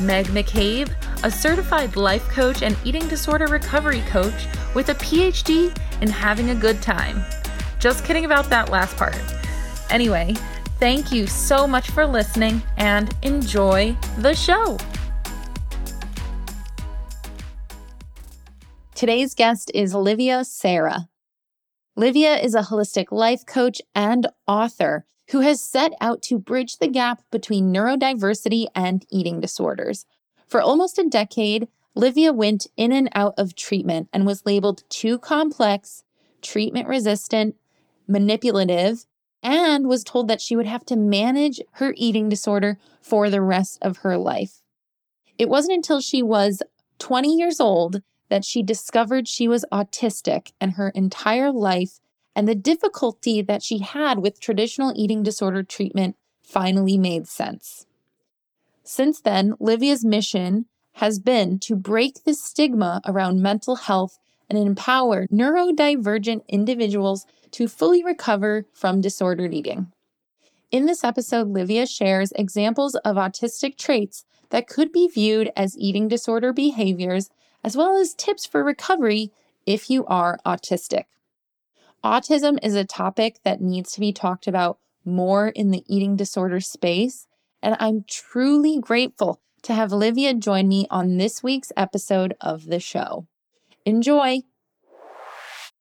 Meg McCabe, a certified life coach and eating disorder recovery coach with a PhD in having a good time. Just kidding about that last part. Anyway, thank you so much for listening and enjoy the show. Today's guest is Livia Serra. Livia is a holistic life coach and author who has set out to bridge the gap between neurodiversity and eating disorders. For almost a decade, Livia went in and out of treatment and was labeled too complex, treatment resistant, manipulative, and was told that she would have to manage her eating disorder for the rest of her life. It wasn't until she was 20 years old that she discovered she was autistic, and her entire life and the difficulty that she had with traditional eating disorder treatment finally made sense. Since then, Livia's mission has been to break the stigma around mental health and empower neurodivergent individuals to fully recover from disordered eating. In this episode, Livia shares examples of autistic traits that could be viewed as eating disorder behaviors, as well as tips for recovery if you are autistic. Autism is a topic that needs to be talked about more in the eating disorder space, and I'm truly grateful to have Livia join me on this week's episode of the show. Enjoy.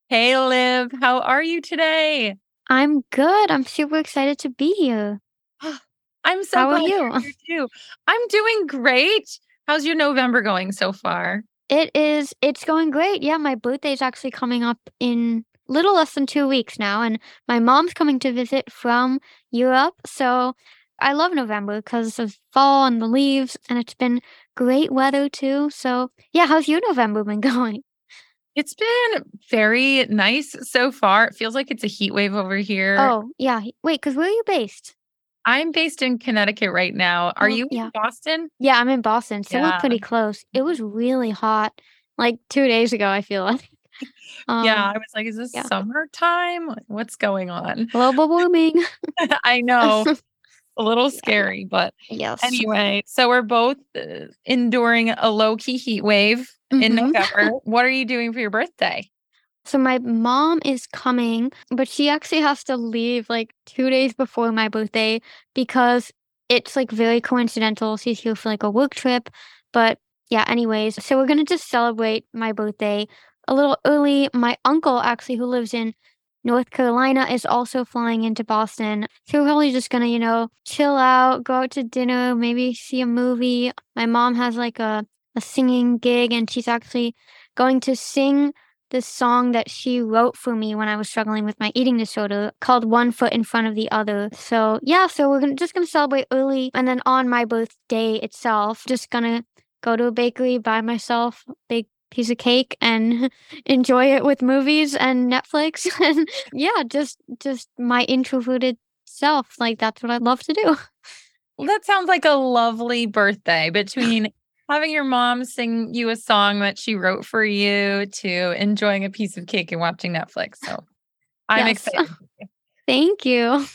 Hey, Liv, how are you today? I'm good. I'm super excited to be here. I'm so How are glad you? you're here too. I'm doing great. How's your November going so far? It is, it's going great. Yeah, my birthday's actually coming up in little less than two weeks now, and my mom's coming to visit from Europe. So I love November because of fall and the leaves, and it's been great weather too. So yeah, how's your November been going? It's been very nice so far. It feels like it's a heat wave over here. Oh, yeah. Wait, because where are you based? I'm based in Connecticut right now. Are Oh, you yeah. in Boston? Yeah, I'm in Boston, so we're pretty close. It was really hot like two days ago, I feel like. yeah, Um, I was like, is this yeah. summertime? What's going on? global warming. I know, a little scary, but yes. anyway, so we're both uh, enduring a low key heat wave in Mhm. November. what are you doing for your birthday? So my mom is coming, but she actually has to leave like two days before my birthday because it's like very coincidental. She's here for like a work trip. But yeah, anyways, so we're gonna just celebrate my birthday a little early. My uncle actually who lives in North Carolina is also flying into Boston. So we're probably just gonna, you know, chill out, go out to dinner, maybe see a movie. My mom has like a, a singing gig and she's actually going to sing this song that she wrote for me when I was struggling with my eating disorder called One Foot in Front of the Other. So, yeah, so we're gonna, just going to celebrate early. And then on my birthday itself, just going to go to a bakery, buy myself a big piece of cake and enjoy it with movies and Netflix. and yeah, just just my introverted self. Like that's what I love to do. Well, that sounds like a lovely birthday between having your mom sing you a song that she wrote for you to enjoying a piece of cake and watching Netflix. So I'm Yes. excited. Thank you.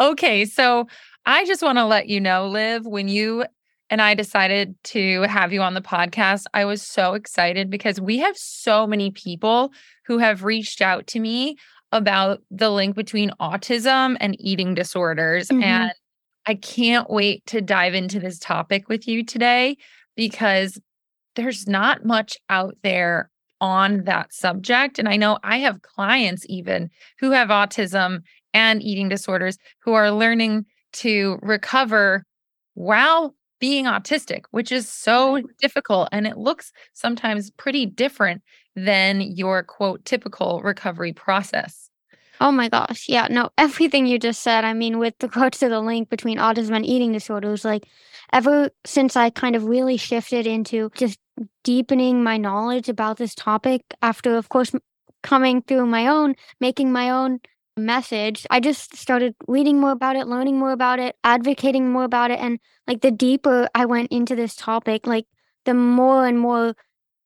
Okay, so I just want to let you know, Liv, when you and I decided to have you on the podcast, I was so excited because we have so many people who have reached out to me about the link between autism and eating disorders. Mhm. And I can't wait to dive into this topic with you today because there's not much out there on that subject. And I know I have clients even who have autism and eating disorders who are learning to recover while being autistic, which is so difficult. And it looks sometimes pretty different than your quote typical recovery process. Oh my gosh. Yeah, no, everything you just said. I mean, with regards to the link between autism and eating disorders, like ever since I kind of really shifted into just deepening my knowledge about this topic after, of course, coming through my own, making my own message, I just started reading more about it, learning more about it, advocating more about it. And like the deeper I went into this topic, like the more and more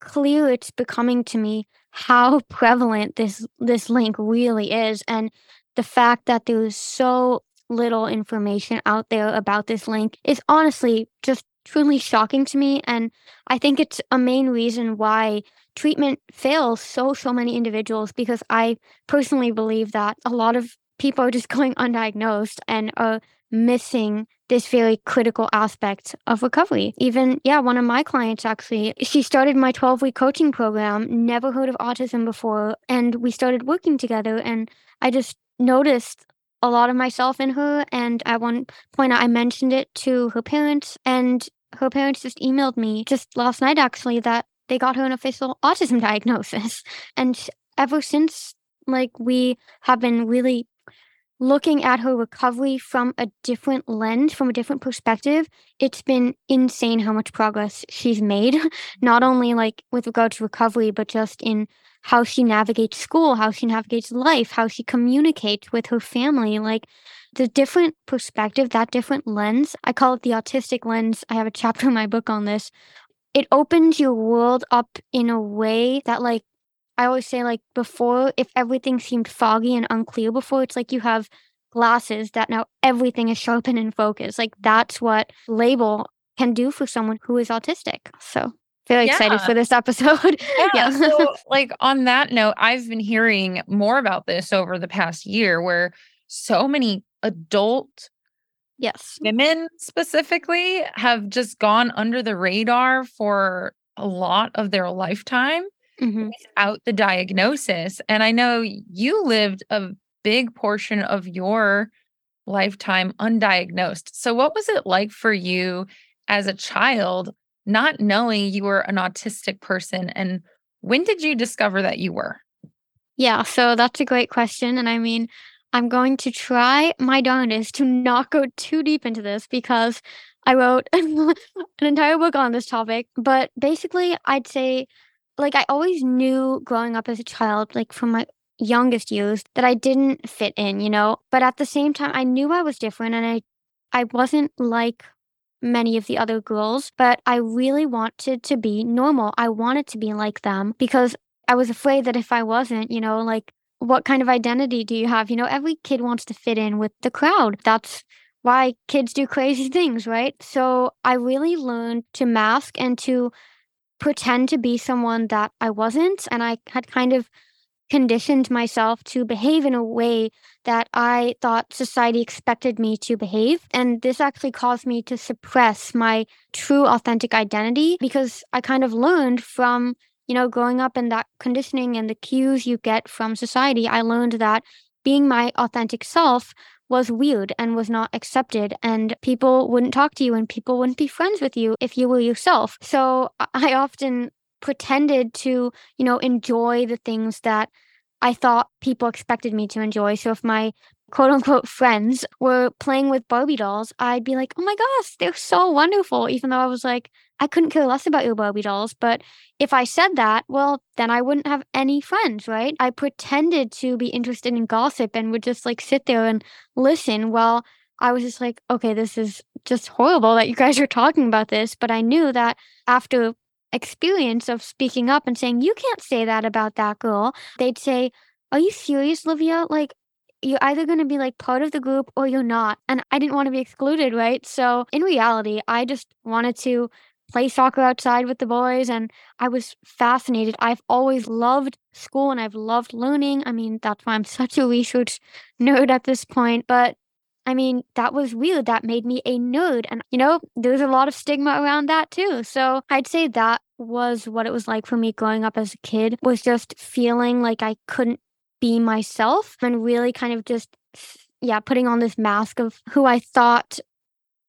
clear it's becoming to me how prevalent this this link really is and the fact that there's so little information out there about this link is honestly just truly shocking to me and i think it's a main reason why treatment fails so so many individuals because i personally believe that a lot of people are just going undiagnosed and are missing this very critical aspect of recovery. Even, yeah, one of my clients actually, she started my 12 week coaching program, never heard of autism before, and we started working together. And I just noticed a lot of myself in her. And at one point, I mentioned it to her parents, and her parents just emailed me just last night actually that they got her an official autism diagnosis. And ever since, like, we have been really looking at her recovery from a different lens, from a different perspective, it's been insane how much progress she's made, not mm-hmm. only like with regard to recovery, but just in how she navigates school, how she navigates life, how she communicates with her family. Like the different perspective, that different lens, I call it the autistic lens. I have a chapter in my book on this. It opens your world up in a way that, like, I always say like before, if everything seemed foggy and unclear before, it's like you have glasses that now everything is sharpened and focused. Like that's what label can do for someone who is autistic. So very yeah. excited for this episode. Yeah. yeah. so like on that note, I've been hearing more about this over the past year where so many adult yes women specifically have just gone under the radar for a lot of their lifetime mm-hmm. without the diagnosis. And I know you lived a big portion of your lifetime undiagnosed. So, what was it like for you as a child, not knowing you were an autistic person? And when did you discover that you were? Yeah, so that's a great question. And I mean, I'm going to try my darndest to not go too deep into this because I wrote an entire book on this topic. But basically, I'd say like I always knew growing up as a child, like from my youngest years, that I didn't fit in, you know. But at the same time, I knew I was different and I I wasn't like many of the other girls, but I really wanted to be normal. I wanted to be like them because I was afraid that if I wasn't, you know, like what kind of identity do you have? You know, every kid wants to fit in with the crowd. That's why kids do crazy things, right? So I really learned to mask and to pretend to be someone that I wasn't. And I had kind of conditioned myself to behave in a way that I thought society expected me to behave. And this actually caused me to suppress my true authentic identity because I kind of learned from, you know, growing up in that conditioning and the cues you get from society. I learned that being my authentic self was weird and was not accepted and people wouldn't talk to you and people wouldn't be friends with you if you were yourself. So I often pretended to, you know, enjoy the things that I thought people expected me to enjoy. So if my quote unquote friends were playing with Barbie dolls, I'd be like, oh my gosh, they're so wonderful. Even though I was like, I couldn't care less about your Barbie dolls. But if I said that, well, then I wouldn't have any friends, right? I pretended to be interested in gossip and would just like sit there and listen while I was just like, okay, this is just horrible that you guys are talking about this. But I knew that after experience of speaking up and saying, you can't say that about that girl, they'd say, are you serious, Livia? Like, you're either going to be like part of the group or you're not. And I didn't want to be excluded, right? So in reality, I just wanted to play soccer outside with the boys and I was fascinated. I've always loved school and I've loved learning. I mean, that's why I'm such a research nerd at this point. But I mean, that was weird. That made me a nerd. And, you know, there's a lot of stigma around that too. So I'd say that was what it was like for me growing up as a kid was just feeling like I couldn't be myself and really kind of just yeah putting on this mask of who i thought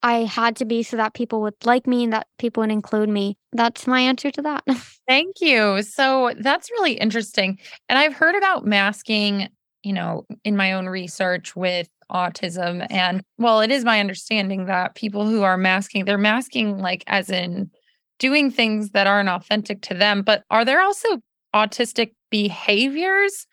i had to be so that people would like me and that people would include me that's my answer to that thank you so that's really interesting and i've heard about masking you know, in my own research with autism. And well, it is my understanding that people who are masking, they're masking like as in doing things that aren't authentic to them. But are there also autistic behaviors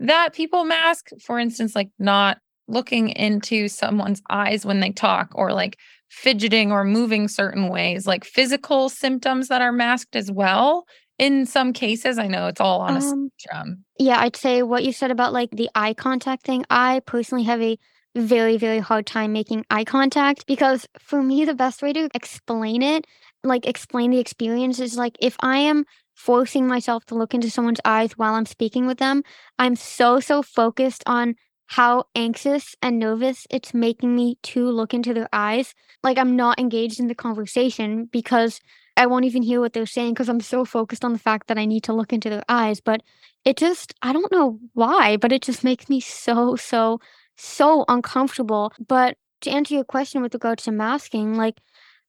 that people mask? For instance, like not looking into someone's eyes when they talk or like fidgeting or moving certain ways, like physical symptoms that are masked as well in some cases i know it's all on a um, spectrum. yeah i'd say what you said about like the eye contact thing i personally have a very very hard time making eye contact because for me the best way to explain it like explain the experience is like if i am forcing myself to look into someone's eyes while i'm speaking with them i'm so so focused on how anxious and nervous it's making me to look into their eyes like i'm not engaged in the conversation because I won't even hear what they're saying because I'm so focused on the fact that I need to look into their eyes. But it just, I don't know why, but it just makes me so, so, so uncomfortable. But to answer your question with regards to masking, like,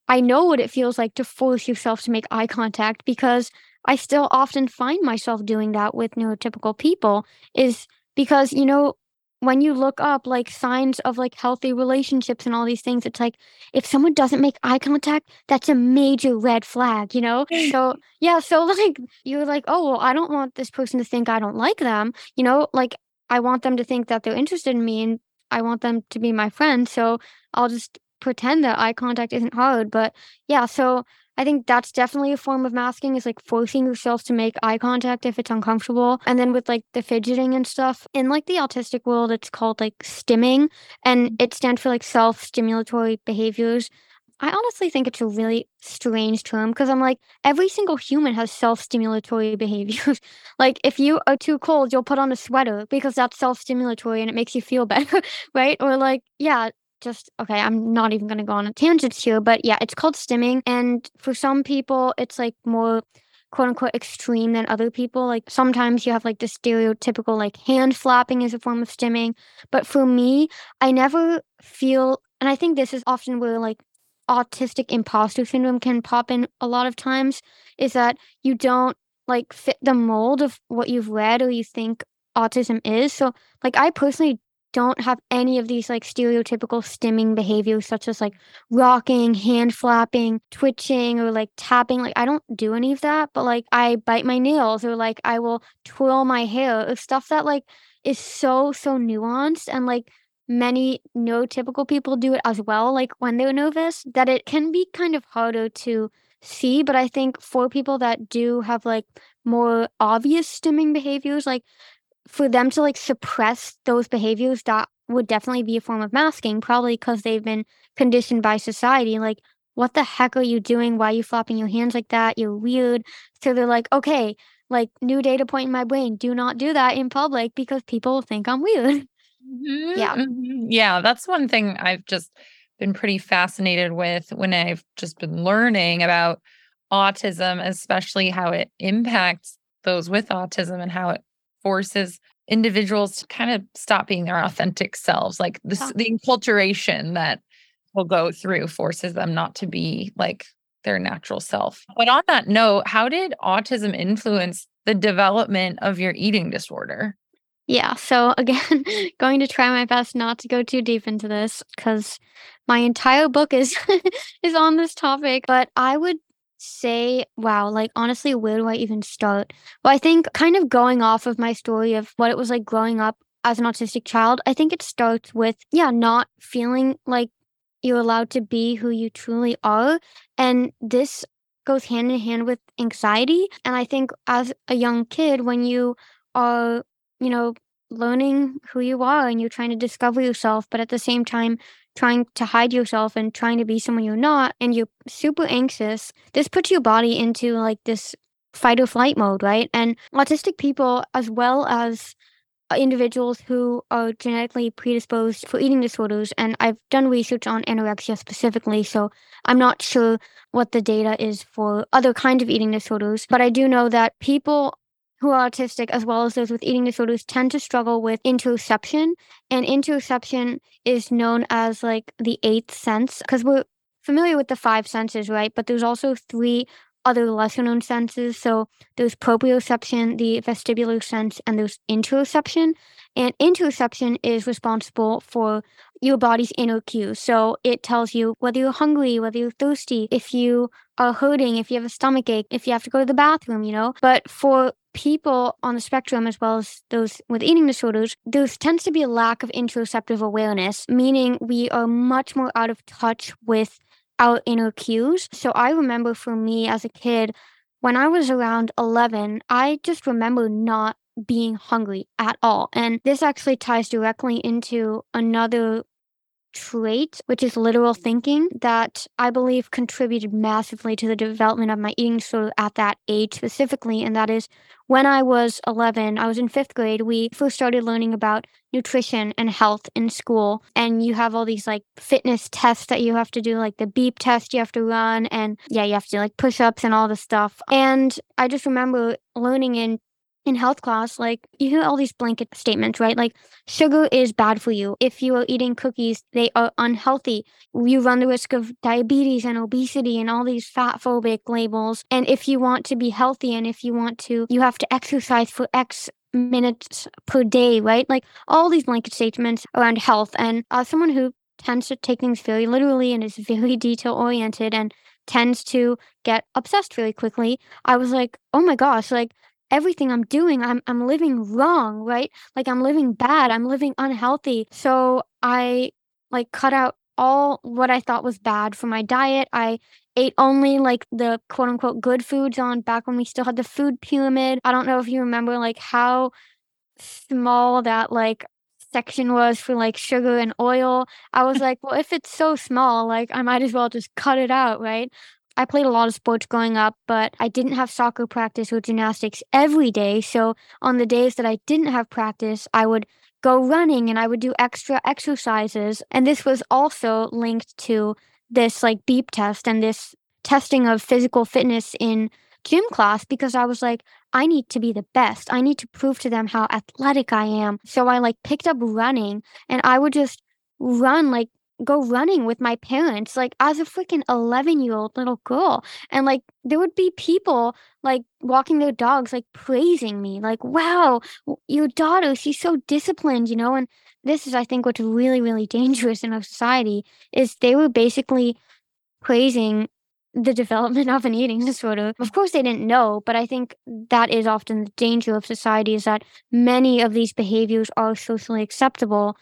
I know what it feels like to force yourself to make eye contact because I still often find myself doing that with neurotypical people, is because, you know, when you look up like signs of like healthy relationships and all these things, it's like if someone doesn't make eye contact, that's a major red flag, you know? So, yeah, so like you're like, oh, well, I don't want this person to think I don't like them, you know? Like I want them to think that they're interested in me and I want them to be my friend. So I'll just pretend that eye contact isn't hard. But yeah, so I think that's definitely a form of masking is like forcing yourself to make eye contact if it's uncomfortable. And then with like the fidgeting and stuff, in like the autistic world, it's called like stimming and it stands for like self stimulatory behaviors. I honestly think it's a really strange term because I'm like, every single human has self stimulatory behaviors. like, if you are too cold, you'll put on a sweater because that's self stimulatory and it makes you feel better, right? Or, like, yeah, just okay, I'm not even going to go on a tangent here, but yeah, it's called stimming. And for some people, it's like more quote unquote extreme than other people. Like sometimes you have like the stereotypical like hand flapping is a form of stimming. But for me, I never feel, and I think this is often where like autistic imposter syndrome can pop in a lot of times, is that you don't like fit the mold of what you've read or you think autism is. So like I personally don't have any of these like stereotypical stimming behaviors such as like rocking, hand flapping, twitching or like tapping. Like I don't do any of that, but like I bite my nails or like I will twirl my hair or stuff that like is so so nuanced and like many neurotypical people do it as well like when they're nervous that it can be kind of harder to see but i think for people that do have like more obvious stimming behaviors like for them to like suppress those behaviors that would definitely be a form of masking probably because they've been conditioned by society like what the heck are you doing? Why are you flopping your hands like that? You're weird. So they're like okay like new data point in my brain do not do that in public because people think i'm weird. Mm-hmm, yeah. mm-hmm. yeah that's one thing i've just been pretty fascinated with when i've just been learning about autism especially how it impacts those with autism and how it forces individuals to kind of stop being their authentic selves. Like this, the enculturation that will go through forces them not to be like their natural self. But on that note, how did autism influence the development of your eating disorder? Yeah, so again, going to try my best not to go too deep into this because my entire book is is on this topic, but I would say, wow, like honestly, where do I even start? Well, I think kind of going off of my story of what it was like growing up as an autistic child, I think it starts with, yeah, not feeling like you're allowed to be who you truly are. And this goes hand in hand with anxiety. And I think as a young kid, when you are, you know, learning who you are and you're trying to discover yourself, but at the same time, trying to hide yourself and trying to be someone you're not and you're super anxious, this puts your body into like this fight or flight mode, right? And autistic people, as well as uh, individuals who are genetically predisposed for eating disorders, and I've done research on anorexia specifically, so I'm not sure what the data is for other kinds of eating disorders, but I do know that people who are autistic, as well as those with eating disorders, tend to struggle with interoception. And interoception is known as like the eighth sense because we're familiar with the five senses, right? But there's also three other lesser known senses. So there's proprioception, the vestibular sense, and there's interoception. And interoception is responsible for your body's inner cues. So it tells you whether you're hungry, whether you're thirsty, if you are hurting, if you have a stomach ache, if you have to go to the bathroom, you know. But for people on the spectrum, as well as those with eating disorders, there tends to be a lack of interoceptive awareness, meaning we are much more out of touch with our inner cues. So I remember for me as a kid, when I was around 11, I just remember not being hungry at all. And this actually ties directly into another trait, which is literal mm-hmm. thinking, that I believe contributed massively to the development of my eating disorder at that age specifically. And that is when I was 11, I was in fifth grade, we first started learning about nutrition and health in school. And you have all these like fitness tests that you have to do, like the beep test you have to run. And yeah, you have to do like push ups and all this stuff. And I just remember learning in in health class, like you hear all these blanket statements, right? Like sugar is bad for you. If you are eating cookies, they are unhealthy. You run the risk of diabetes and obesity and all these fat phobic labels. And if you want to be healthy and if you want to, you have to exercise for X minutes per day, right? Like all these blanket statements around health. And as someone who tends to take things very literally and is very detail oriented and tends to get obsessed really quickly, I was like, oh my gosh, like everything I'm doing, I'm I'm living wrong, right? Like I'm living bad, I'm living unhealthy. So I like cut out all what I thought was bad for my diet. I ate only like the quote unquote good foods on back when we still had the food pyramid. I don't know if you remember like how small that like section was for like sugar and oil. I was like, well, if it's so small, like I might as well just cut it out, right? I played a lot of sports growing up, but I didn't have soccer practice or gymnastics every day. So on the days that I didn't have practice, I would go running and I would do extra exercises. And this was also linked to this like beep test and this testing of physical fitness in gym class because I was like, I need to be the best. I need to prove to them how athletic I am. So I like picked up running and I would just run like go running with my parents like as a freaking 11 year old little girl and like there would be people like walking their dogs like praising me like wow your daughter she's so disciplined you know and this is i think what's really really dangerous in our society is they were basically praising the development of an eating disorder. Of course, they didn't know, but I think that is often the danger of society is that many of these behaviors are socially acceptable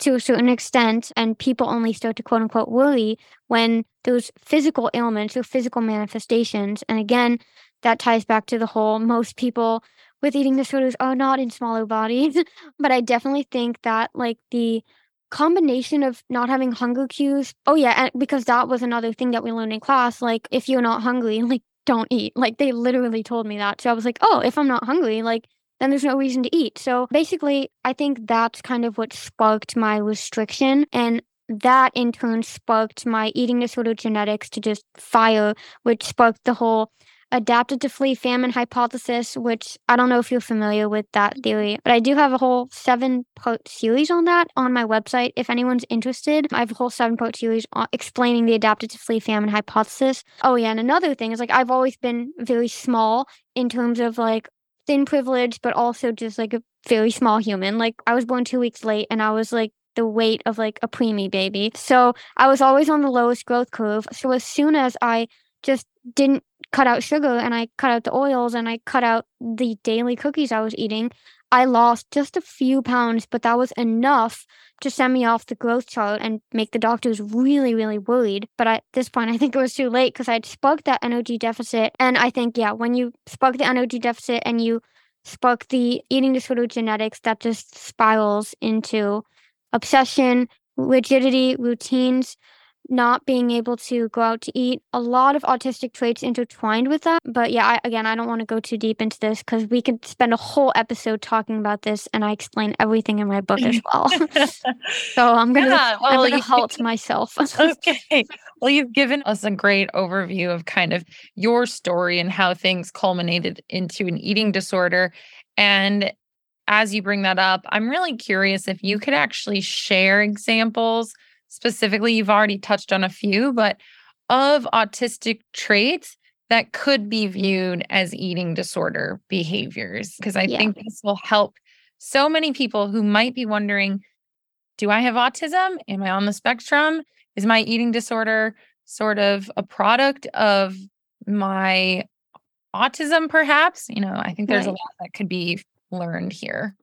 to a certain extent, and people only start to quote unquote worry when those physical ailments or physical manifestations. And again, that ties back to the whole most people with eating disorders are not in smaller bodies. but I definitely think that, like, the combination of not having hunger cues. Oh, yeah. And because that was another thing that we learned in class. Like, if you're not hungry, like, don't eat. Like, they literally told me that. So I was like, oh, if I'm not hungry, like, then there's no reason to eat. So basically, I think that's kind of what sparked my restriction. And that in turn sparked my eating disorder genetics to just fire, which sparked the whole adapted to flee famine hypothesis, which I don't know if you're familiar with that theory, but I do have a whole seven part series on that on my website. If anyone's interested, I have a whole seven part series explaining the adapted to flee famine hypothesis. Oh, yeah. And another thing is like I've always been very small in terms of like thin privilege, but also just like a very small human. Like I was born two weeks late and I was like the weight of like a preemie baby. So I was always on the lowest growth curve. So as soon as I just didn't cut out sugar and I cut out the oils and I cut out the daily cookies I was eating, I lost just a few pounds, but that was enough to send me off the growth chart and make the doctors really, really worried. But at this point, I think it was too late because I'd sparked that energy deficit. And I think, yeah, when you spark the energy deficit and you spark the eating disorder genetics, that just spirals into obsession, rigidity, routines, not being able to go out to eat, a lot of autistic traits intertwined with that. But yeah, I, again, I don't want to go too deep into this because we could spend a whole episode talking about this, and I explain everything in my book as well. so I'm gonna, yeah, well, I'm gonna halt myself. okay. Well, you've given us a great overview of kind of your story and how things culminated into an eating disorder. And as you bring that up, I'm really curious if you could actually share examples specifically, you've already touched on a few, but of autistic traits that could be viewed as eating disorder behaviors because I yeah. think this will help so many people who might be wondering do I have autism? Am I on the spectrum? Is my eating disorder sort of a product of my autism, perhaps? You know, I think there's right. a lot that could be learned here.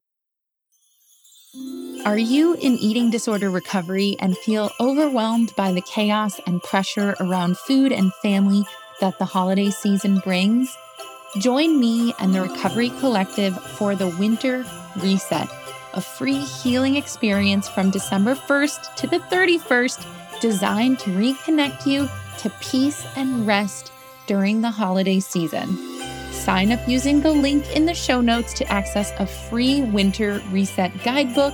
Are you in eating disorder recovery and feel overwhelmed by the chaos and pressure around food and family that the holiday season brings? Join me and the Recovery Collective for the Winter Reset, a free healing experience from December 1st to the 31st designed to reconnect you to peace and rest during the holiday season. Sign up using the link in the show notes to access a free winter reset guidebook,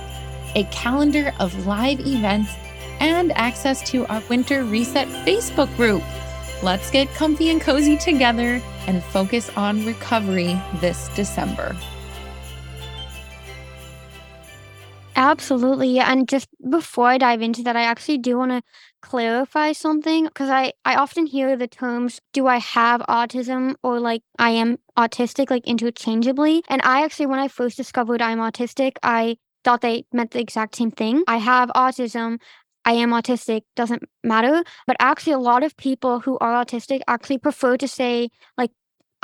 a calendar of live events, and access to our winter reset Facebook group. Let's get comfy and cozy together and focus on recovery this December. Absolutely. And just before I dive into that, I actually do want to clarify something because I, I often hear the terms, do I have autism or like I am autistic, like interchangeably. And I actually, when I first discovered I'm autistic, I thought they meant the exact same thing. I have autism. I am autistic, doesn't matter. But actually, a lot of people who are autistic actually prefer to say, like,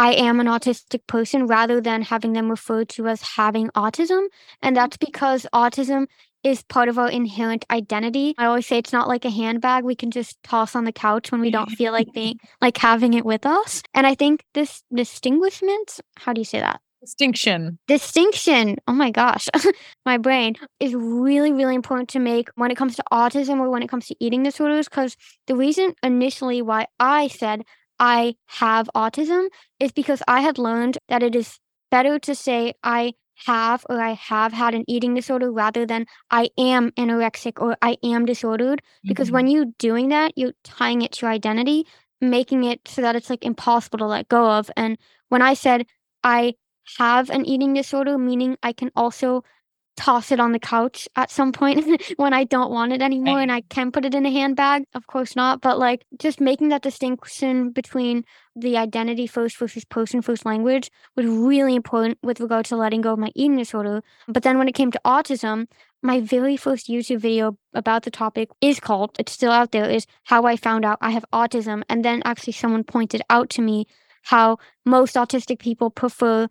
I am an autistic person rather than having them referred to as having autism. And that's because autism is part of our inherent identity. I always say it's not like a handbag we can just toss on the couch when we don't feel like being like having it with us. And I think this distinguishment, how do you say that? Distinction. Distinction. Oh my gosh. my brain is really, really important to make when it comes to autism or when it comes to eating disorders. Because the reason initially why I said I have autism is because I had learned that it is better to say I have or I have had an eating disorder rather than I am anorexic or I am disordered. Because mm-hmm. when you're doing that, you're tying it to your identity, making it so that it's like impossible to let go of. And when I said I have an eating disorder, meaning I can also toss it on the couch at some point when I don't want it anymore and I can put it in a handbag. Of course not. But like just making that distinction between the identity first versus person first language was really important with regard to letting go of my eating disorder. But then when it came to autism, my very first YouTube video about the topic is called, it's still out there, is how I found out I have autism. And then actually someone pointed out to me how most autistic people prefer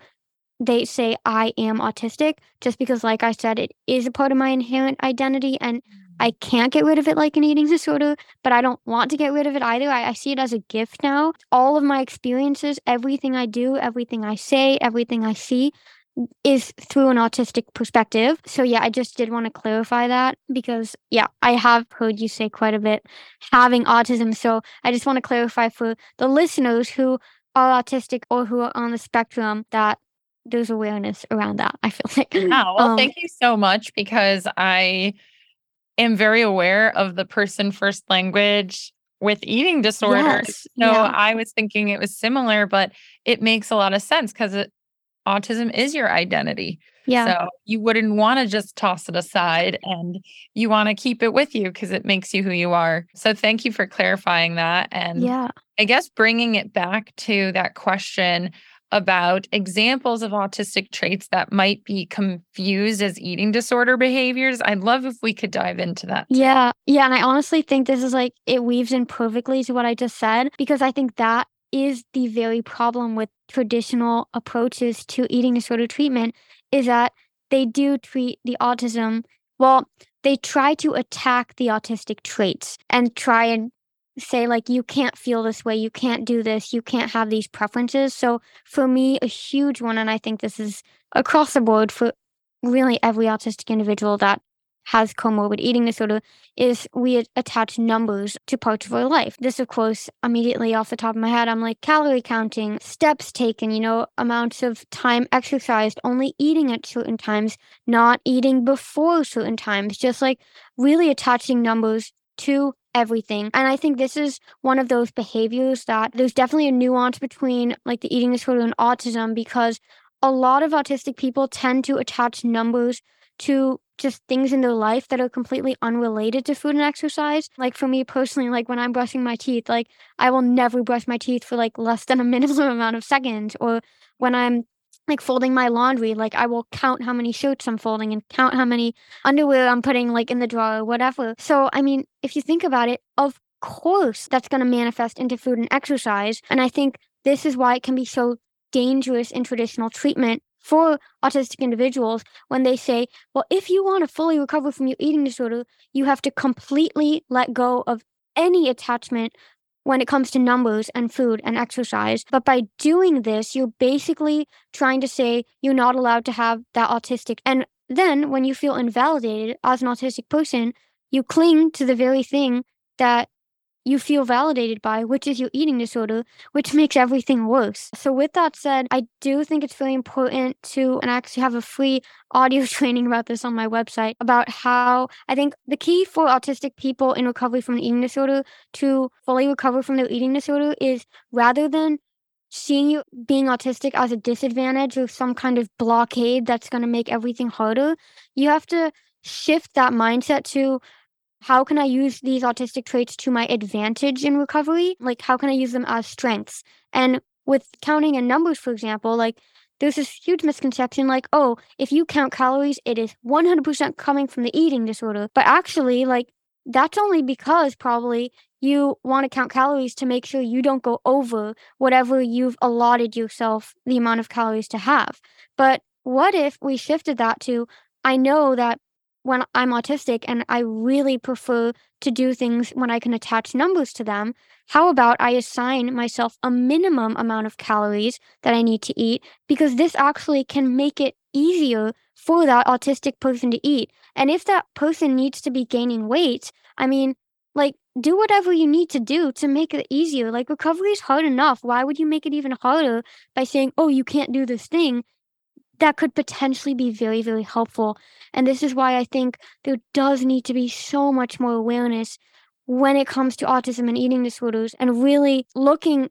they say I am autistic just because, like I said, it is a part of my inherent identity and I mm. can't get rid of it like an eating disorder, but I don't want to get rid of it either. I, I, see it as a gift now. All of my experiences, everything I do, everything I say, everything I see is through an autistic perspective. So, yeah, I just did want to clarify that because, yeah, I have heard you say quite a bit having autism. So, I just want to clarify for the listeners who are autistic or who are on the spectrum that there's awareness around that. I feel like. Yeah. Well, um, thank you so much because I am very aware of the person first language with eating disorders. Yes, so yeah. I was thinking it was similar, but it makes a lot of sense because autism is your identity. Yeah. So you wouldn't want to just toss it aside and you want to keep it with you because it makes you who you are. So thank you for clarifying that. And yeah. I guess bringing it back to that question about examples of autistic traits that might be confused as eating disorder behaviors. I'd love if we could dive into that. Yeah. Yeah. And I honestly think this is like, it weaves in perfectly to what I just said, because I think that is the very problem with traditional approaches to eating disorder treatment is that they do treat the autism, well, they try to attack the autistic traits and try and say like you can't feel this way. You can't do this. You can't have these preferences. So for me a huge one and i think this is across the board for really every autistic individual that has comorbid eating disorder is we attach numbers to parts of our life. This, of course, immediately off the top of my head, I'm like calorie counting, steps taken, you know, amounts of time exercised, only eating at certain times, not eating before certain times, just like really attaching numbers to everything. And I think this is one of those behaviors that there's definitely a nuance between like the eating disorder and autism because a lot of autistic people tend to attach numbers to just things in their life that are completely unrelated to food and exercise. Like for me personally, like when I'm brushing my teeth, like I will never brush my teeth for like less than a minimum amount of seconds. Or when I'm like folding my laundry, like I will count how many shirts I'm folding and count how many underwear I'm putting like in the drawer or whatever. So, I mean, if you think about it, of course that's going to manifest into food and exercise. And I think this is why it can be so dangerous in traditional treatment for autistic individuals when they say, well, if you want to fully recover from your eating disorder, you have to completely let go of any attachment when it comes to numbers and food and exercise. But by doing this, you're basically trying to say you're not allowed to have that autistic. And then when you feel invalidated as an autistic person, you cling to the very thing that you feel validated by, which is your eating disorder, which makes everything worse. So, with that said, I do think it's really important to, and I actually have a free audio training about this on my website about how I think the key for autistic people in recovery from an eating disorder to fully recover from their eating disorder is rather than seeing you being autistic as a disadvantage or some kind of blockade that's going to make everything harder, you have to shift that mindset to how can I use these autistic traits to my advantage in recovery? Like, how can I use them as strengths? And with counting and numbers, for example, like, there's this huge misconception like, oh, if you count calories, it is 100% coming from the eating disorder. But actually, like, that's only because probably you want to count calories to make sure you don't go over whatever you've allotted yourself the amount of calories to have. But what if we shifted that to, I know that when I'm autistic and I really prefer to do things when I can attach numbers to them, how about I assign myself a minimum amount of calories that I need to eat because this actually can make it easier for that autistic person to eat. And if that person needs to be gaining weight, I mean, like, do whatever you need to do to make it easier. Like, recovery is hard enough. Why would you make it even harder by saying, oh, you can't do this thing? That could potentially be very, very helpful. And this is why I think there does need to be so much more awareness when it comes to autism and eating disorders and really looking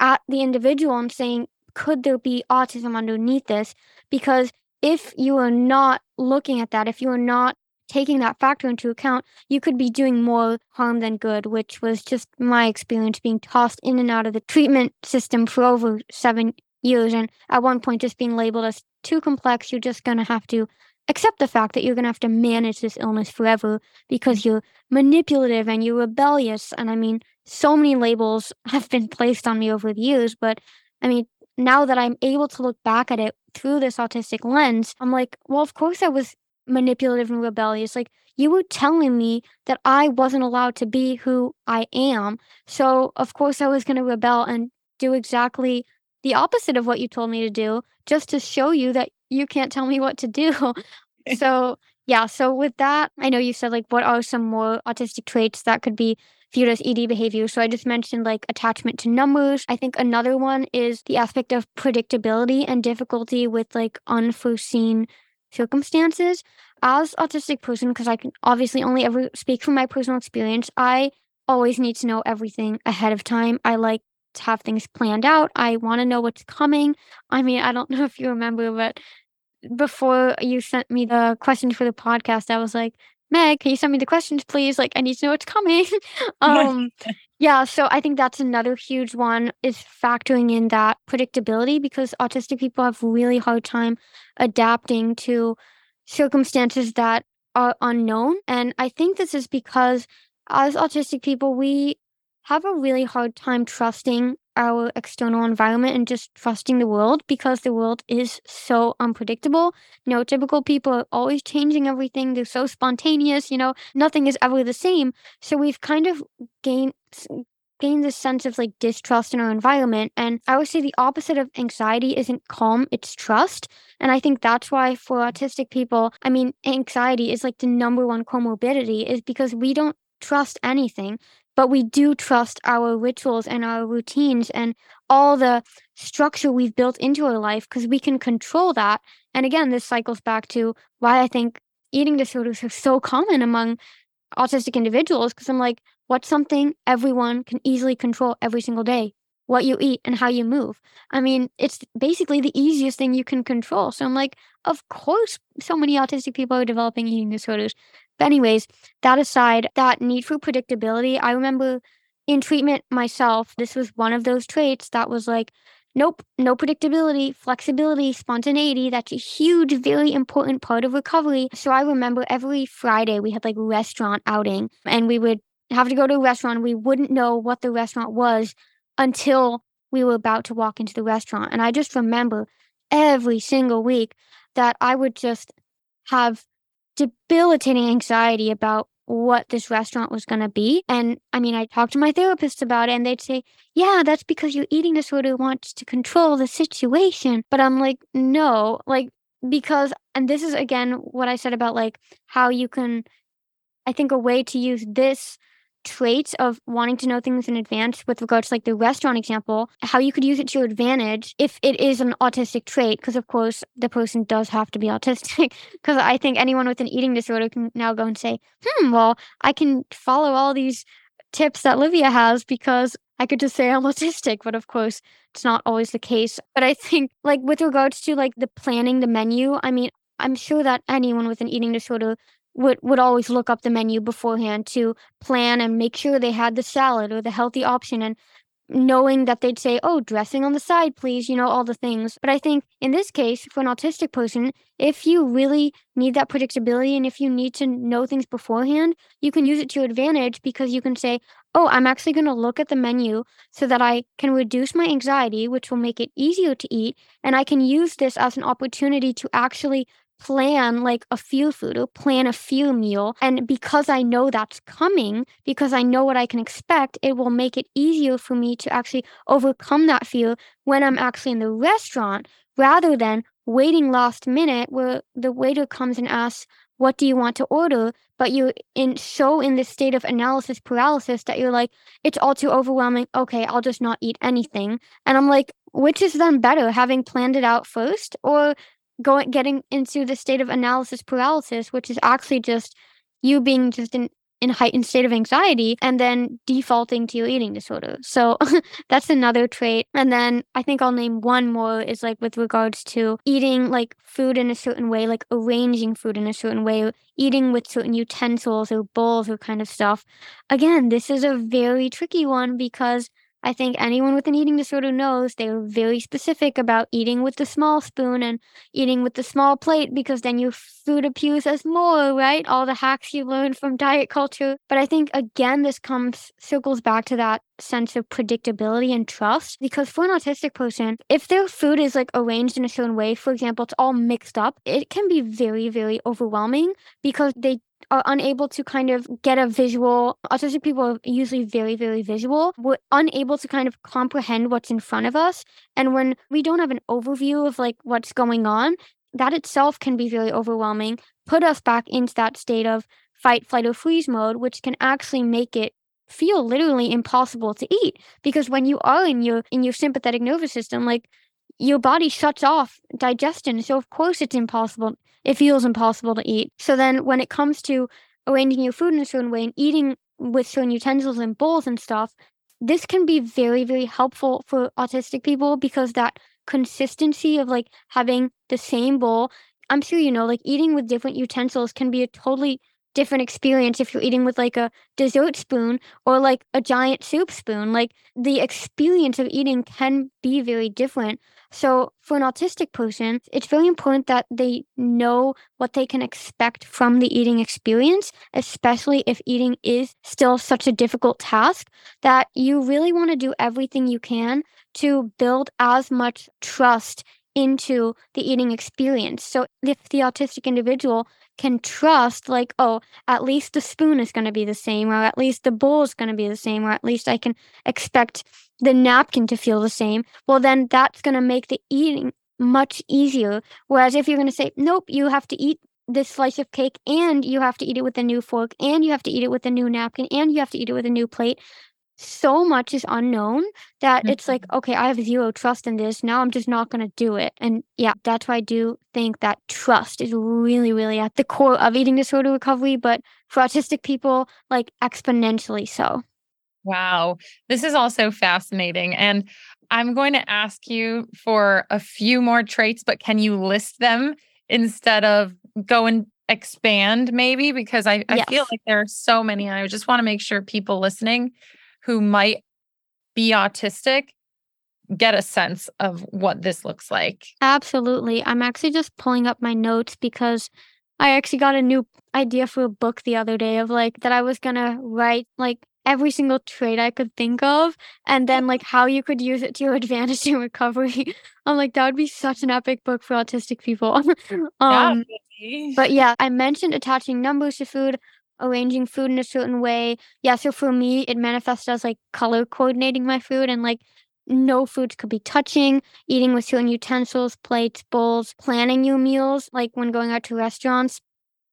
at the individual and saying, could there be autism underneath this? Because if you are not looking at that, if you are not taking that factor into account, you could be doing more harm than good, which was just my experience being tossed in and out of the treatment system for over seven And at one point, just being labeled as too complex, you're just going to have to accept the fact that you're going to have to manage this illness forever because you're manipulative and you're rebellious. And I mean, so many labels have been placed on me over the years. But I mean, now that I'm able to look back at it through this autistic lens, I'm like, well, of course I was manipulative and rebellious. Like, you were telling me that I wasn't allowed to be who I am. So, of course, I was going to rebel and do exactly the opposite of what you told me to do just to show you that you can't tell me what to do. so, yeah, so with that, I know you said like what are some more autistic traits that could be viewed as ED behavior. So I just mentioned like attachment to numbers. I think another one is the aspect of predictability and difficulty with like unforeseen circumstances. As autistic person, because I can obviously only ever speak from my personal experience, I always need to know everything ahead of time. I like have things planned out. I want to know what's coming. I mean, I don't know if you remember, but before you sent me the questions for the podcast, I was like, Meg, can you send me the questions, please? Like, I need to know what's coming. um, yeah, so I think that's another huge one is factoring in that predictability because autistic people have really hard time adapting to circumstances that are unknown. And I think this is because as autistic people, we have a really hard time trusting our external environment and just trusting the world because the world is so unpredictable. Neurotypical people are always changing everything. They're so spontaneous, you know, nothing is ever the same. So we've kind of gained gained this sense of like distrust in our environment. And I would say the opposite of anxiety isn't calm, it's trust. And I think that's why for autistic people, I mean, anxiety is like the number one comorbidity, is because we don't trust anything but we do trust our rituals and our routines and all the structure we've built into our life because we can control that. And again, this cycles back to why I think eating disorders are so common among autistic individuals because I'm like, what's something everyone can easily control every single day? what you eat and how you move. I mean, it's basically the easiest thing you can control. So I'm like, of course, so many autistic people are developing eating disorders. But, anyways, that aside, that need for predictability, I remember in treatment myself, this was one of those traits that was like, nope, no predictability, flexibility, spontaneity. That's a huge, very important part of recovery. So I remember every Friday we had like restaurant outing and we would have to go to a restaurant. We wouldn't know what the restaurant was until we were about to walk into the restaurant. And I just remember every single week that I would just have debilitating anxiety about what this restaurant was going to be. And I mean, I talked to my therapist about it, and they'd say, Yeah, that's because your eating disorder wants to control the situation. But I'm like, No, like, because, and this is again what I said about like how you can, I think a way to use this traits of wanting to know things in advance with regards to like the restaurant example, how you could use it to your advantage if it is an autistic trait. Because of course, the person does have to be autistic. Because I think anyone with an eating disorder can now go and say, hmm, well, I can follow all these tips that Livia has because I could just say I'm autistic, but of course, it's not always the case. But I think, like, with regards to like the planning the menu, I mean, I'm sure that anyone with an eating disorder would would always look up the menu beforehand to plan and make sure they had the salad or the healthy option and knowing that they'd say, "Oh, dressing on the side, please," you know, all the things. But I think in this case, for an autistic person, if you really need that predictability and if you need to know things beforehand, you can use it to your advantage because you can say, "Oh, I'm actually going to look at the menu so that I can reduce my anxiety, which will make it easier to eat, and I can use this as an opportunity to actually plan like a few food or plan a few meal. And because I know that's coming, because I know what I can expect, it will make it easier for me to actually overcome that fear when I'm actually in the restaurant rather than waiting last minute where the waiter comes and asks, what do you want to order? But you're in so in this state of analysis paralysis that you're like, it's all too overwhelming. Okay, I'll just not eat anything. And I'm like, which is then better, having planned it out first or going getting into the state of analysis paralysis, which is actually just you being just in in heightened state of anxiety and then defaulting to your eating disorder. So that's another trait. And then I think I'll name one more is like with regards to eating like food in a certain way, like arranging food in a certain way, eating with certain utensils or bowls or kind of stuff. Again, this is a very tricky one because I think anyone with an eating disorder knows they're very specific about eating with the small spoon and eating with the small plate because then your food appears as more, right? All the hacks you learn from diet culture. But I think again, this comes circles back to that sense of predictability and trust because for an autistic person, if their food is like arranged in a certain way, for example, it's all mixed up, it can be very, very overwhelming because they are unable to kind of get a visual autistic people are usually very very visual we're unable to kind of comprehend what's in front of us. And when we don't have an overview of like what's going on that itself can be very overwhelming put us back into that state of fight flight or freeze mode which can actually make it feel literally impossible to eat. Because when you are in your in your sympathetic nervous system like your body shuts off digestion. So, of course, it's impossible. It feels impossible to eat. So, then when it comes to arranging your food in a certain way and eating with certain utensils and bowls and stuff, this can be very, very helpful for autistic people because that consistency of like having the same bowl, I'm sure you know, like eating with different utensils can be a totally different experience if you're eating with like a dessert spoon or like a giant soup spoon. Like the experience of eating can be very different. So, for an autistic person, it's very important that they know what they can expect from the eating experience, especially if eating is still such a difficult task, that you really want to do everything you can to build as much trust into the eating experience. So, if the autistic individual can trust like oh at least the spoon is going to be the same or at least the bowl is going to be the same or at least i can expect the napkin to feel the same well then that's going to make the eating much easier whereas if you're going to say nope you have to eat this slice of cake and you have to eat it with a new fork and you have to eat it with a new napkin and you have to eat it with a new plate so much is unknown that mm-hmm. it's like, mm-hmm. okay, I have zero trust in this. Now I'm just not going to do it. And yeah, that's why I do think that trust is really, really at the core of eating disorder recovery, but for autistic people, like exponentially so. Wow. This is also fascinating. And I'm going to ask you for a few more traits, but can you list them instead of go and expand maybe? Because I, I feel like there are so many. And I just want to make sure people listening who might be autistic get a sense of what this looks like. Absolutely. I'm actually just pulling up my notes because I actually got a new idea for a book the other day of like that I was gonna write like every single trait I could think of and then like how you could use it to your advantage in recovery. I'm like, that would be such an epic book for autistic people. um Definitely. but yeah, I mentioned attaching numbers to food, arranging food in a certain way. Yeah, so for me, it manifests as like color coordinating my food and like no foods could be touching, eating with certain utensils, plates, bowls, planning your meals, like when going out to restaurants.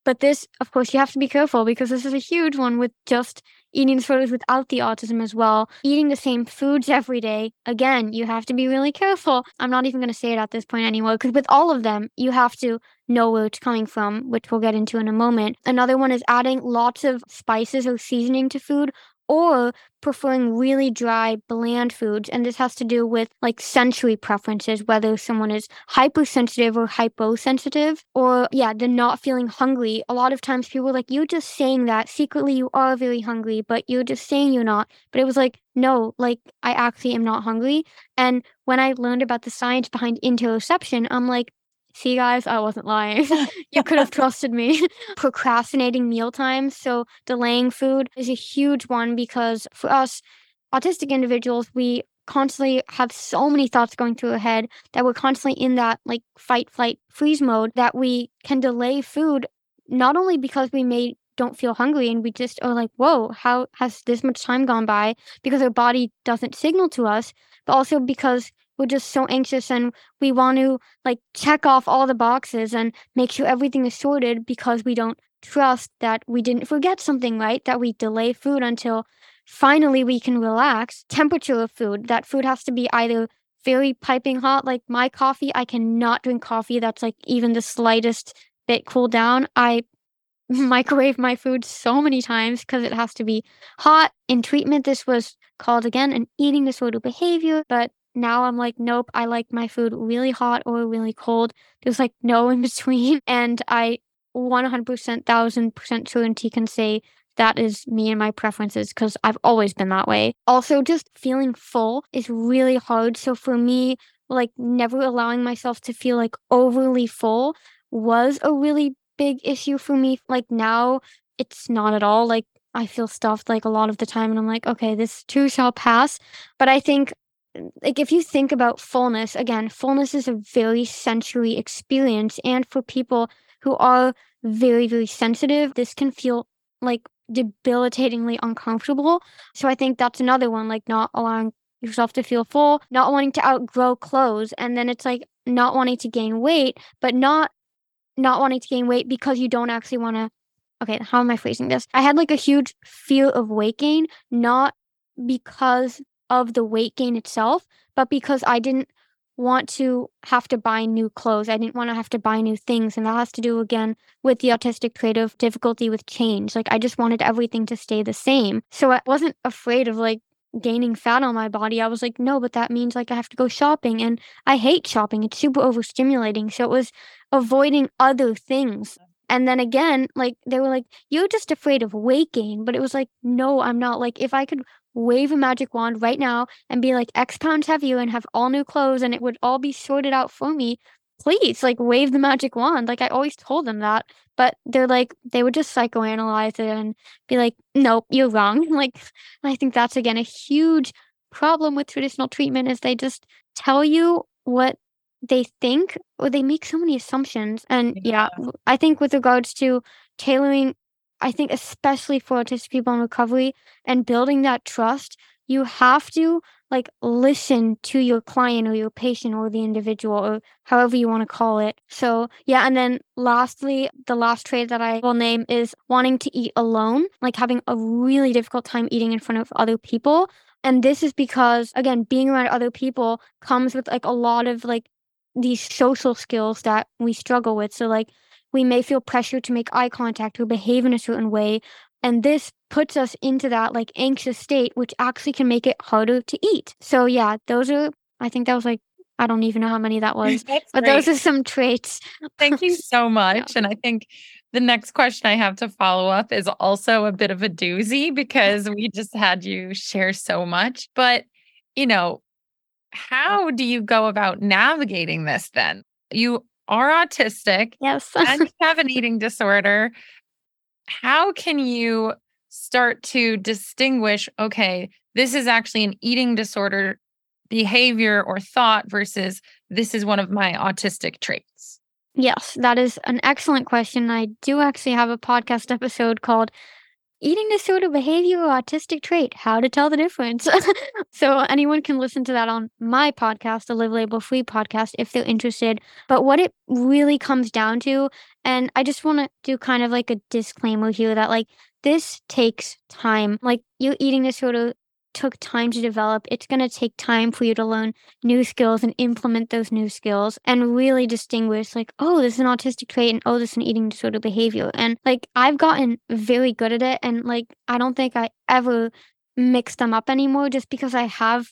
But this, of course, you have to be careful because this is a huge one with just eating disorders without the autism as well. Eating the same foods every day, again, you have to be really careful. I'm not even going to say it at this point anymore because with all of them, you have to know where it's coming from, which we'll get into in a moment. Another one is adding lots of spices or seasoning to food or preferring really dry, bland foods. And this has to do with like sensory preferences, whether someone is hypersensitive or hyposensitive, or yeah, the not feeling hungry. A lot of times people are like, you're just saying that. Secretly, you are very hungry, but you're just saying you're not. But it was like, no, like I actually am not hungry. And when I learned about the science behind interoception, I'm like, see, guys, I wasn't lying. you could have trusted me. Procrastinating meal times. So delaying food is a huge one because for us autistic individuals, we constantly have so many thoughts going through our head that we're constantly in that like fight, flight, freeze mode that we can delay food not only because we may don't feel hungry and we just are like, whoa, how has this much time gone by? Because our body doesn't signal to us, but also because we're just so anxious and we want to like check off all the boxes and make sure everything is sorted because we don't trust that we didn't forget something, right? That we delay food until finally we can relax. Temperature of food, that food has to be either very piping hot, like my coffee. I cannot drink coffee that's like even the slightest bit cooled down. I microwave my food so many times because it has to be hot. In treatment, this was called again an eating disorder behavior, but now I'm like, nope, I like my food really hot or really cold. There's like no in between. And I 100%, 1000% certainty can say that is me and my preferences because I've always been that way. Also, just feeling full is really hard. So for me, like never allowing myself to feel like overly full was a really big issue for me. Like now, it's not at all. Like I feel stuffed like a lot of the time, and I'm like, okay, this too shall pass. But I think like if you think about fullness again fullness is a very sensory experience and for people who are very very sensitive this can feel like debilitatingly uncomfortable. So i think that's another one like not allowing yourself to feel full not wanting to outgrow clothes and then it's like not wanting to gain weight but not not wanting to gain weight because you don't actually want to okay how am i phrasing this? I had like a huge fear of weight gain not because of the weight gain itself, but because I didn't want to have to buy new clothes. I didn't want to have to buy new things. And that has to do again with the autistic trait of difficulty with change. Like I just wanted everything to stay the same. So I wasn't afraid of like gaining fat on my body. I was like, no, but that means like I have to go shopping. And I hate shopping. It's super overstimulating. So it was avoiding other things. And then again, like they were like, you're just afraid of weight gain. But it was like, no, I'm not. Like if I could wave a magic wand right now and be like X pounds heavier and have all new clothes and it would all be sorted out for me, please, like wave the magic wand. Like I always told them that. But they're like, they would just psychoanalyze it and be like, nope, you're wrong. like, I think that's again a huge problem with traditional treatment is they just tell you what they think or they make so many assumptions. And yeah, I think with regards to tailoring, I think especially for autistic people in recovery and building that trust, you have to like listen to your client or your patient or the individual or however you want to call it. So, yeah, and then lastly, the last trait that I will name is wanting to eat alone, like having a really difficult time eating in front of other people. And this is because again, being around other people comes with like a lot of like these social skills that we struggle with. So like we may feel pressure to make eye contact or behave in a certain way And this puts us into that like anxious state, which actually can make it harder to eat. So, yeah, those are, I think that was like, I don't even know how many that was, That's but great. those are some traits. Thank you so much. And I think the next question I have to follow up is also a bit of a doozy because we just had you share so much. But, you know, how do you go about navigating this then? You are autistic Yes. and have an eating disorder. How can you start to distinguish okay, this is actually an eating disorder behavior or thought versus this is one of my autistic traits? Yes, that is an excellent question. I do actually have a podcast episode called Eating Disorder Behavior or Autistic Trait How to Tell the Difference. so anyone can listen to that on my podcast, the Liv Label Free podcast, if they're interested. But what it really comes down to, and I just want to do kind of like a disclaimer here that like this takes time. Like your eating disorder took time to develop. It's going to take time for you to learn new skills and implement those new skills and really distinguish, like, oh, this is an autistic trait and oh, this is an eating disorder behavior. And like, I've gotten very good at it. And like, I don't think I ever mix them up anymore just because I have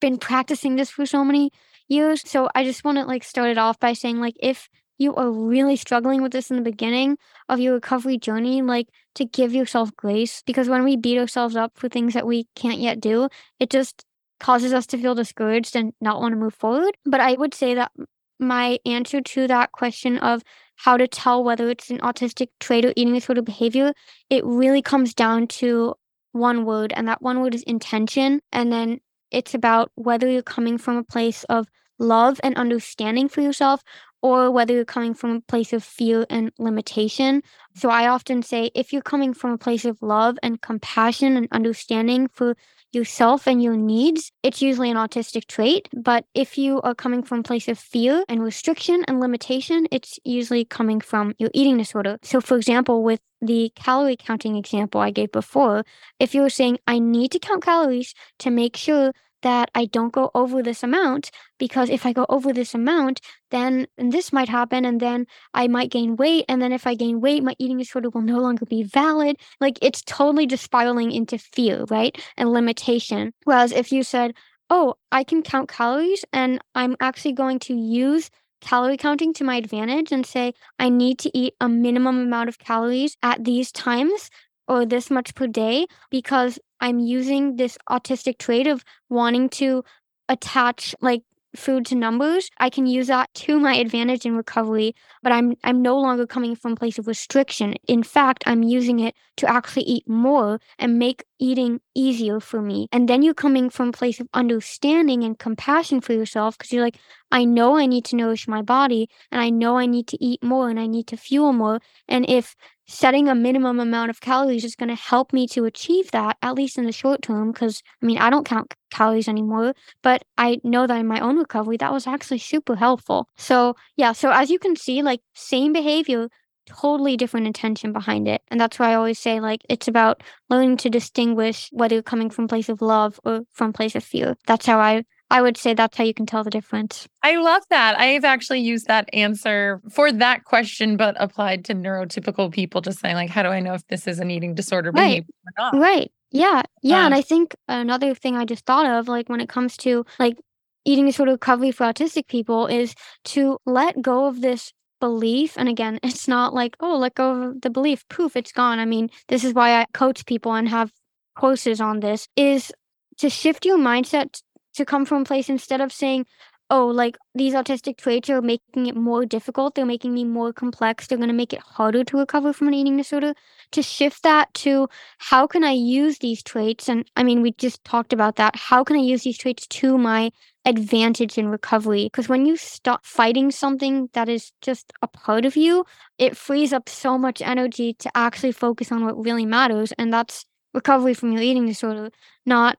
been practicing this for so many years. So I just want to like start it off by saying, like, if you are really struggling with this in the beginning of your recovery journey, like to give yourself grace because when we beat ourselves up for things that we can't yet do, it just causes us to feel discouraged and not want to move forward. But I would say that my answer to that question of how to tell whether it's an autistic trait or eating disorder behavior, it really comes down to one word, and that one word is intention. And then it's about whether you're coming from a place of love and understanding for yourself or whether you're coming from a place of fear and limitation. So I often say if you're coming from a place of love and compassion and understanding for yourself and your needs, it's usually an autistic trait. But if you are coming from a place of fear and restriction and limitation, it's usually coming from your eating disorder. So, for example, with the calorie counting example I gave before, if you're saying, I need to count calories to make sure that I don't go over this amount because if I go over this amount, then this might happen and then I might gain weight. And then if I gain weight, my eating disorder will no longer be valid. Like it's totally just spiraling into fear, right? And limitation. Whereas if you said, oh, I can count calories and I'm actually going to use calorie counting to my advantage and say, I need to eat a minimum amount of calories at these times or this much per day because I'm using this autistic trait of wanting to attach like food to numbers, I can use that to my advantage in recovery, but I'm I'm no longer coming from a place of restriction. In fact, I'm using it to actually eat more and make eating easier for me. And then you're coming from a place of understanding and compassion for yourself because you're like, I know I need to nourish my body and I know I need to eat more and I need to fuel more. And if setting a minimum amount of calories is going to help me to achieve that, at least in the short term. Because I mean, I don't count calories anymore, but I know that in my own recovery, that was actually super helpful. So, yeah, so as you can see, like, same behavior, totally different intention behind it. And that's why I always say, like, it's about learning to distinguish whether you're coming from place of love or from place of fear. That's how I I would say that's how you can tell the difference. I love that. I've actually used that answer for that question, but applied to neurotypical people, just saying, like, how do I know if this is an eating disorder Right. behavior or not? Right. Yeah. Yeah. and Um, I think another thing I just thought of, like when it comes to like eating disorder recovery for autistic people, is to let go of this belief. And again, it's not like, oh, let go of the belief, poof, it's gone. I mean, this is why I coach people and have courses on this, is to shift your mindset to come from a place instead of saying, oh, like these autistic traits are making it more difficult. They're making me more complex. They're going to make it harder to recover from an eating disorder. To shift that to how can I use these traits? And I mean, we just talked about that. How can I use these traits to my advantage in recovery? Because when you stop fighting something that is just a part of you, it frees up so much energy to actually focus on what really matters. And that's recovery from your eating disorder, not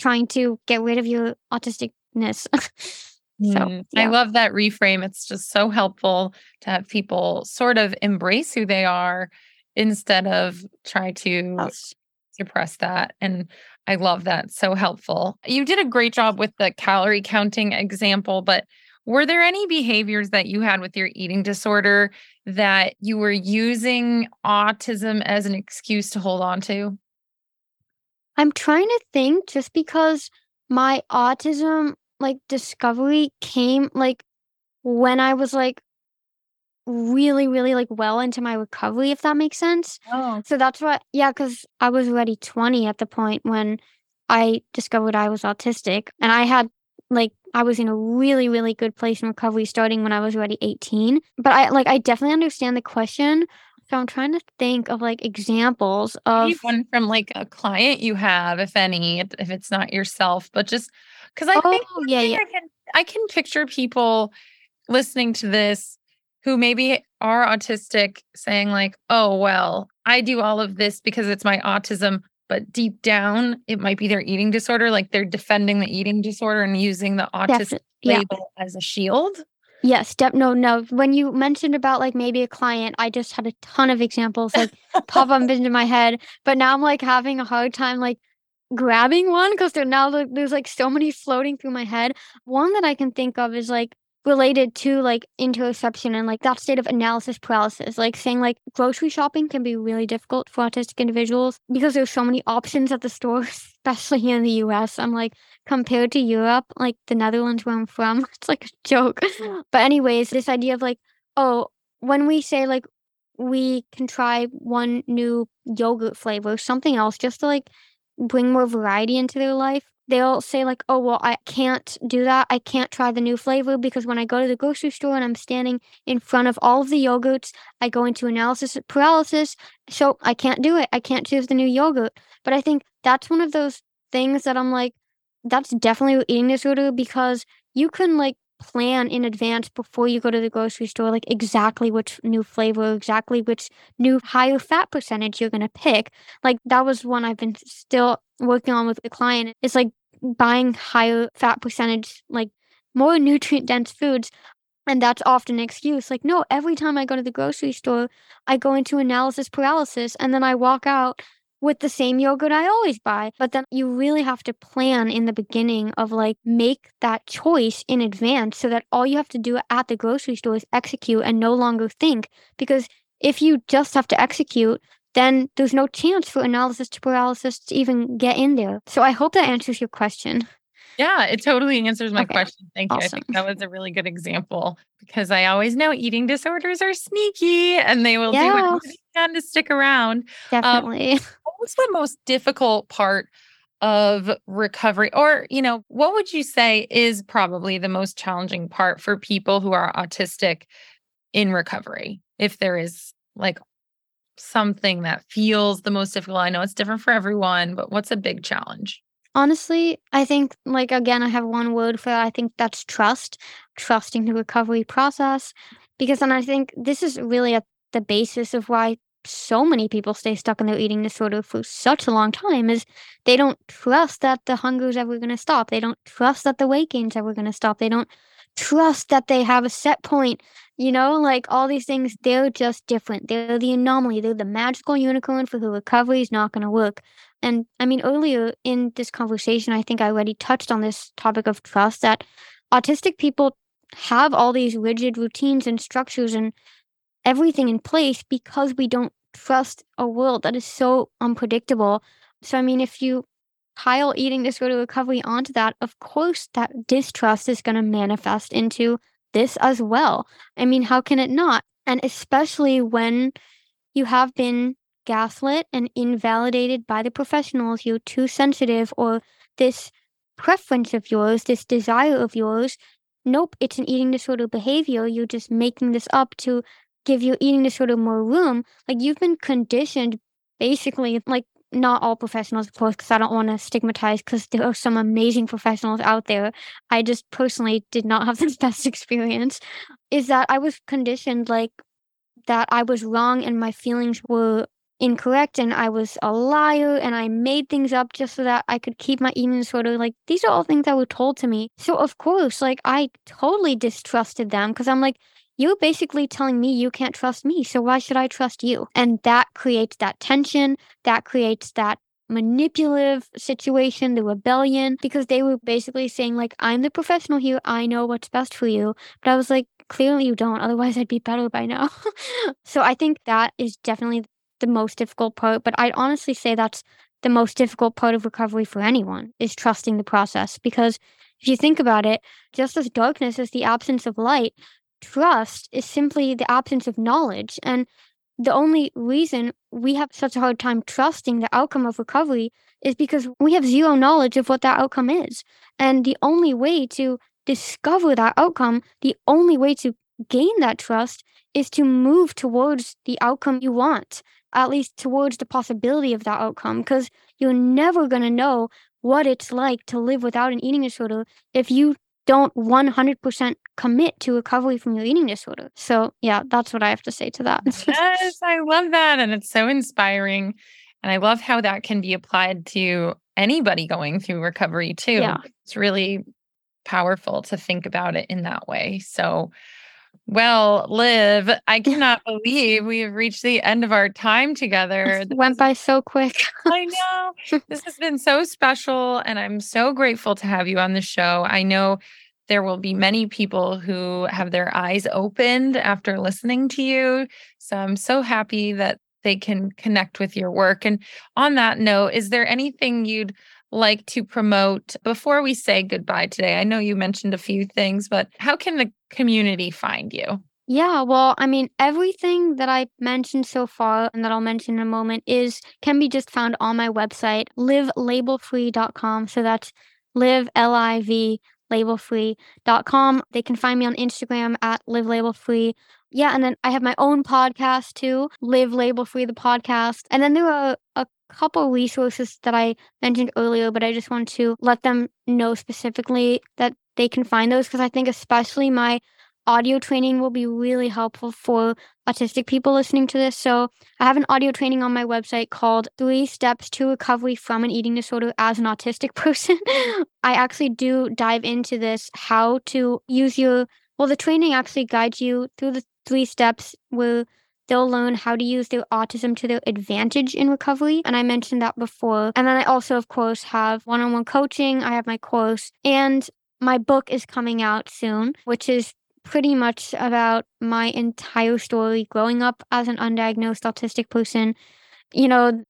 trying to get rid of your autisticness. so, Mm, I love that reframe. It's just so helpful to have people sort of embrace who they are instead of try to suppress that. And I love that. So helpful. You did a great job with the calorie counting example, but Were there any behaviors that you had with your eating disorder that you were using autism as an excuse to hold on to? I'm trying to think just because my autism like discovery came like when I was like really, really like well into my recovery, if that makes sense. Oh. So that's what, yeah, because I was already 20 at the point when I discovered I was autistic. And I had like, I was in a really, really good place in recovery starting when I was already 18. But I like, I definitely understand the question. So I'm trying to think of like examples of Maybe one from like a client you have, if any, if it's not yourself, but just because I think Oh, yeah, yeah. I can I can picture people listening to this who maybe are autistic saying like, "Oh, well, I do all of this because it's my autism." But deep down, it might be their eating disorder. Like they're defending the eating disorder and using the autism Definitely. Yeah. label as a shield. Yes, step no, no. When you mentioned about like maybe a client, I just had a ton of examples like pop up into my head. But now I'm like having a hard time like grabbing one because there now there's like so many floating through my head. One that I can think of is like related to like interoception and like that state of analysis paralysis. Like saying like grocery shopping can be really difficult for autistic individuals because there's so many options at the store, especially here in the US. I'm like compared to Europe, like the Netherlands where I'm from, it's like a joke. But anyways, this idea of like, oh, when we say like we can try one new yogurt flavor, something else, just to like bring more variety into their life. They'll say like, "Oh, well, I can't do that. I can't try the new flavor because when I go to the grocery store and I'm standing in front of all of the yogurts, I go into analysis paralysis, so I can't do it. I can't choose the new yogurt." But I think that's one of those things that I'm like, that's definitely eating disorder because you can like plan in advance before you go to the grocery store, like exactly which new flavor, exactly which new higher fat percentage you're gonna pick. Like that was one I've been still working on with the client. It's like buying higher fat percentage, like more nutrient dense foods. And that's often an excuse. Like, no, every time I go to the grocery store, I go into analysis paralysis and then I walk out with the same yogurt I always buy. But then you really have to plan in the beginning of like make that choice in advance so that all you have to do at the grocery store is execute and no longer think. Because if you just have to execute, then there's no chance for analysis to paralysis to even get in there. So I hope that answers your question. Yeah, it totally answers my Okay, question. Thank you. I think that was a really good example because I always know eating disorders are sneaky and they will do Yeah. whatever they can to stick around. Um, Definitely. What was the most difficult part of recovery? Or, you know, what would you say is probably the most challenging part for people who are autistic in recovery? If there is like something that feels the most difficult, I know it's different for everyone, but what's a big challenge? Honestly, I think like again I have one word for that. I think that's trust. Trusting the recovery process. Because then I think this is really at the basis of why so many people stay stuck in their eating disorder for such a long time is they don't trust that the hunger is ever gonna stop. They don't trust that the weight gain's ever gonna stop. They don't trust that they have a set point. You know, like all these things, they're just different. They're the anomaly. They're the magical unicorn for who recovery is not gonna work. And I mean, earlier in this conversation, I think I already touched on this topic of trust that autistic people have all these rigid routines and structures and everything in place because we don't trust a world that is so unpredictable. So, I mean, if you pile eating disorder recovery onto that, of course, that distrust is going to manifest into this as well. I mean, how can it not? And especially when you have been gaslit and invalidated by the professionals, you're too sensitive, or this preference of yours, this desire of yours, nope, it's an eating disorder behavior. You're just making this up to give your eating disorder more room. Like you've been conditioned basically, like not all professionals, of course, because I don't want to stigmatize because there are some amazing professionals out there. I just personally did not have the best experience. Is that I was conditioned like that I was wrong and my feelings were incorrect and I was a liar and I made things up just so that I could keep my eating disorder. Like these are all things that were told to me. So of course, like I totally distrusted them because I'm like, you're basically telling me you can't trust me. So why should I trust you? And that creates that tension. That creates that manipulative situation, the rebellion, because they were basically saying, like, I'm the professional here. I know what's best for you. But I was like, clearly you don't. Otherwise, I'd be better by now. so I think that is definitely the most difficult part. But I'd honestly say that's the most difficult part of recovery for anyone is trusting the process. Because if you think about it, just as darkness is the absence of light, trust is simply the absence of knowledge. And the only reason we have such a hard time trusting the outcome of recovery is because we have zero knowledge of what that outcome is. And the only way to discover that outcome, the only way to gain that trust is to move towards the outcome you want, at least towards the possibility of that outcome, because you're never going to know what it's like to live without an eating disorder if you don't 100% commit to recovery from your eating disorder. So, yeah, that's what I have to say to that. yes, I love that. And it's so inspiring. And I love how that can be applied to anybody going through recovery, too. Yeah. It's really powerful to think about it in that way. So, well, Liv, I cannot believe we have reached the end of our time together. This went by so quick. I know. This has been so special, and I'm so grateful to have you on the show. I know there will be many people who have their eyes opened after listening to you. So I'm so happy that they can connect with your work. And on that note, is there anything you'd like to promote before we say goodbye today? I know you mentioned a few things, but how can the community find you? Yeah, well, I mean, everything that I mentioned so far and that I'll mention in a moment is can be just found on my website, livlabelfree.com. So that's Liv L I V labelfree.com. They can find me on Instagram at Liv label free. Yeah, and then I have my own podcast too, Liv Label Free the podcast. And then there are a couple resources that I mentioned earlier, but I just want to let them know specifically that they can find those because I think especially my audio training will be really helpful for autistic people listening to this. So, I have an audio training on my website called Three Steps to Recovery from an Eating Disorder as an Autistic Person. I actually do dive into this how to use your, well, the training actually guides you through the three steps where they'll learn how to use their autism to their advantage in recovery. And I mentioned that before. And then I also, of course, have one on one coaching. I have my course and my book is coming out soon, which is pretty much about my entire story growing up as an undiagnosed autistic person. You know,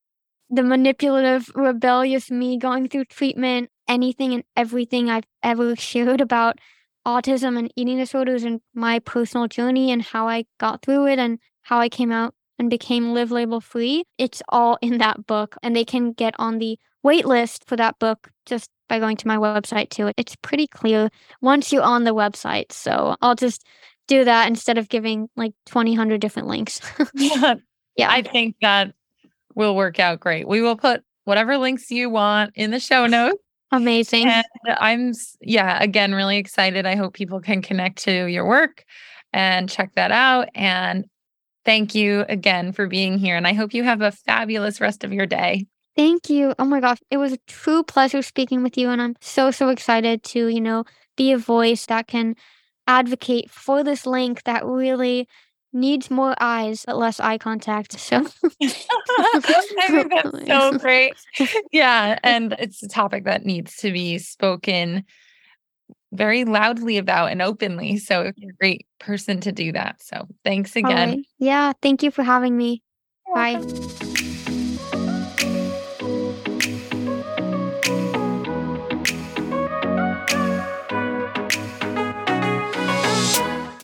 the manipulative, rebellious me going through treatment, anything and everything I've ever shared about autism and eating disorders and my personal journey and how I got through it and how I came out and became live label free. It's all in that book and they can get on the wait list for that book just by going to my website too. It's pretty clear once you're on the website. So I'll just do that instead of giving like 2,000 different links. yeah. Yeah. I think that will work out great. We will put whatever links you want in the show notes. Amazing. And I'm, yeah, again, really excited. I hope people can connect to your work and check that out. And thank you again for being here. And I hope you have a fabulous rest of your day. Thank you. Oh my gosh. It was a true pleasure speaking with you. And I'm so, so excited to, you know, be a voice that can advocate for this link that really needs more eyes but less eye contact. So I think that's so great. Yeah. And it's a topic that needs to be spoken very loudly about and openly. So you're a great person to do that. So thanks again. Right. Yeah. Thank you for having me. Bye.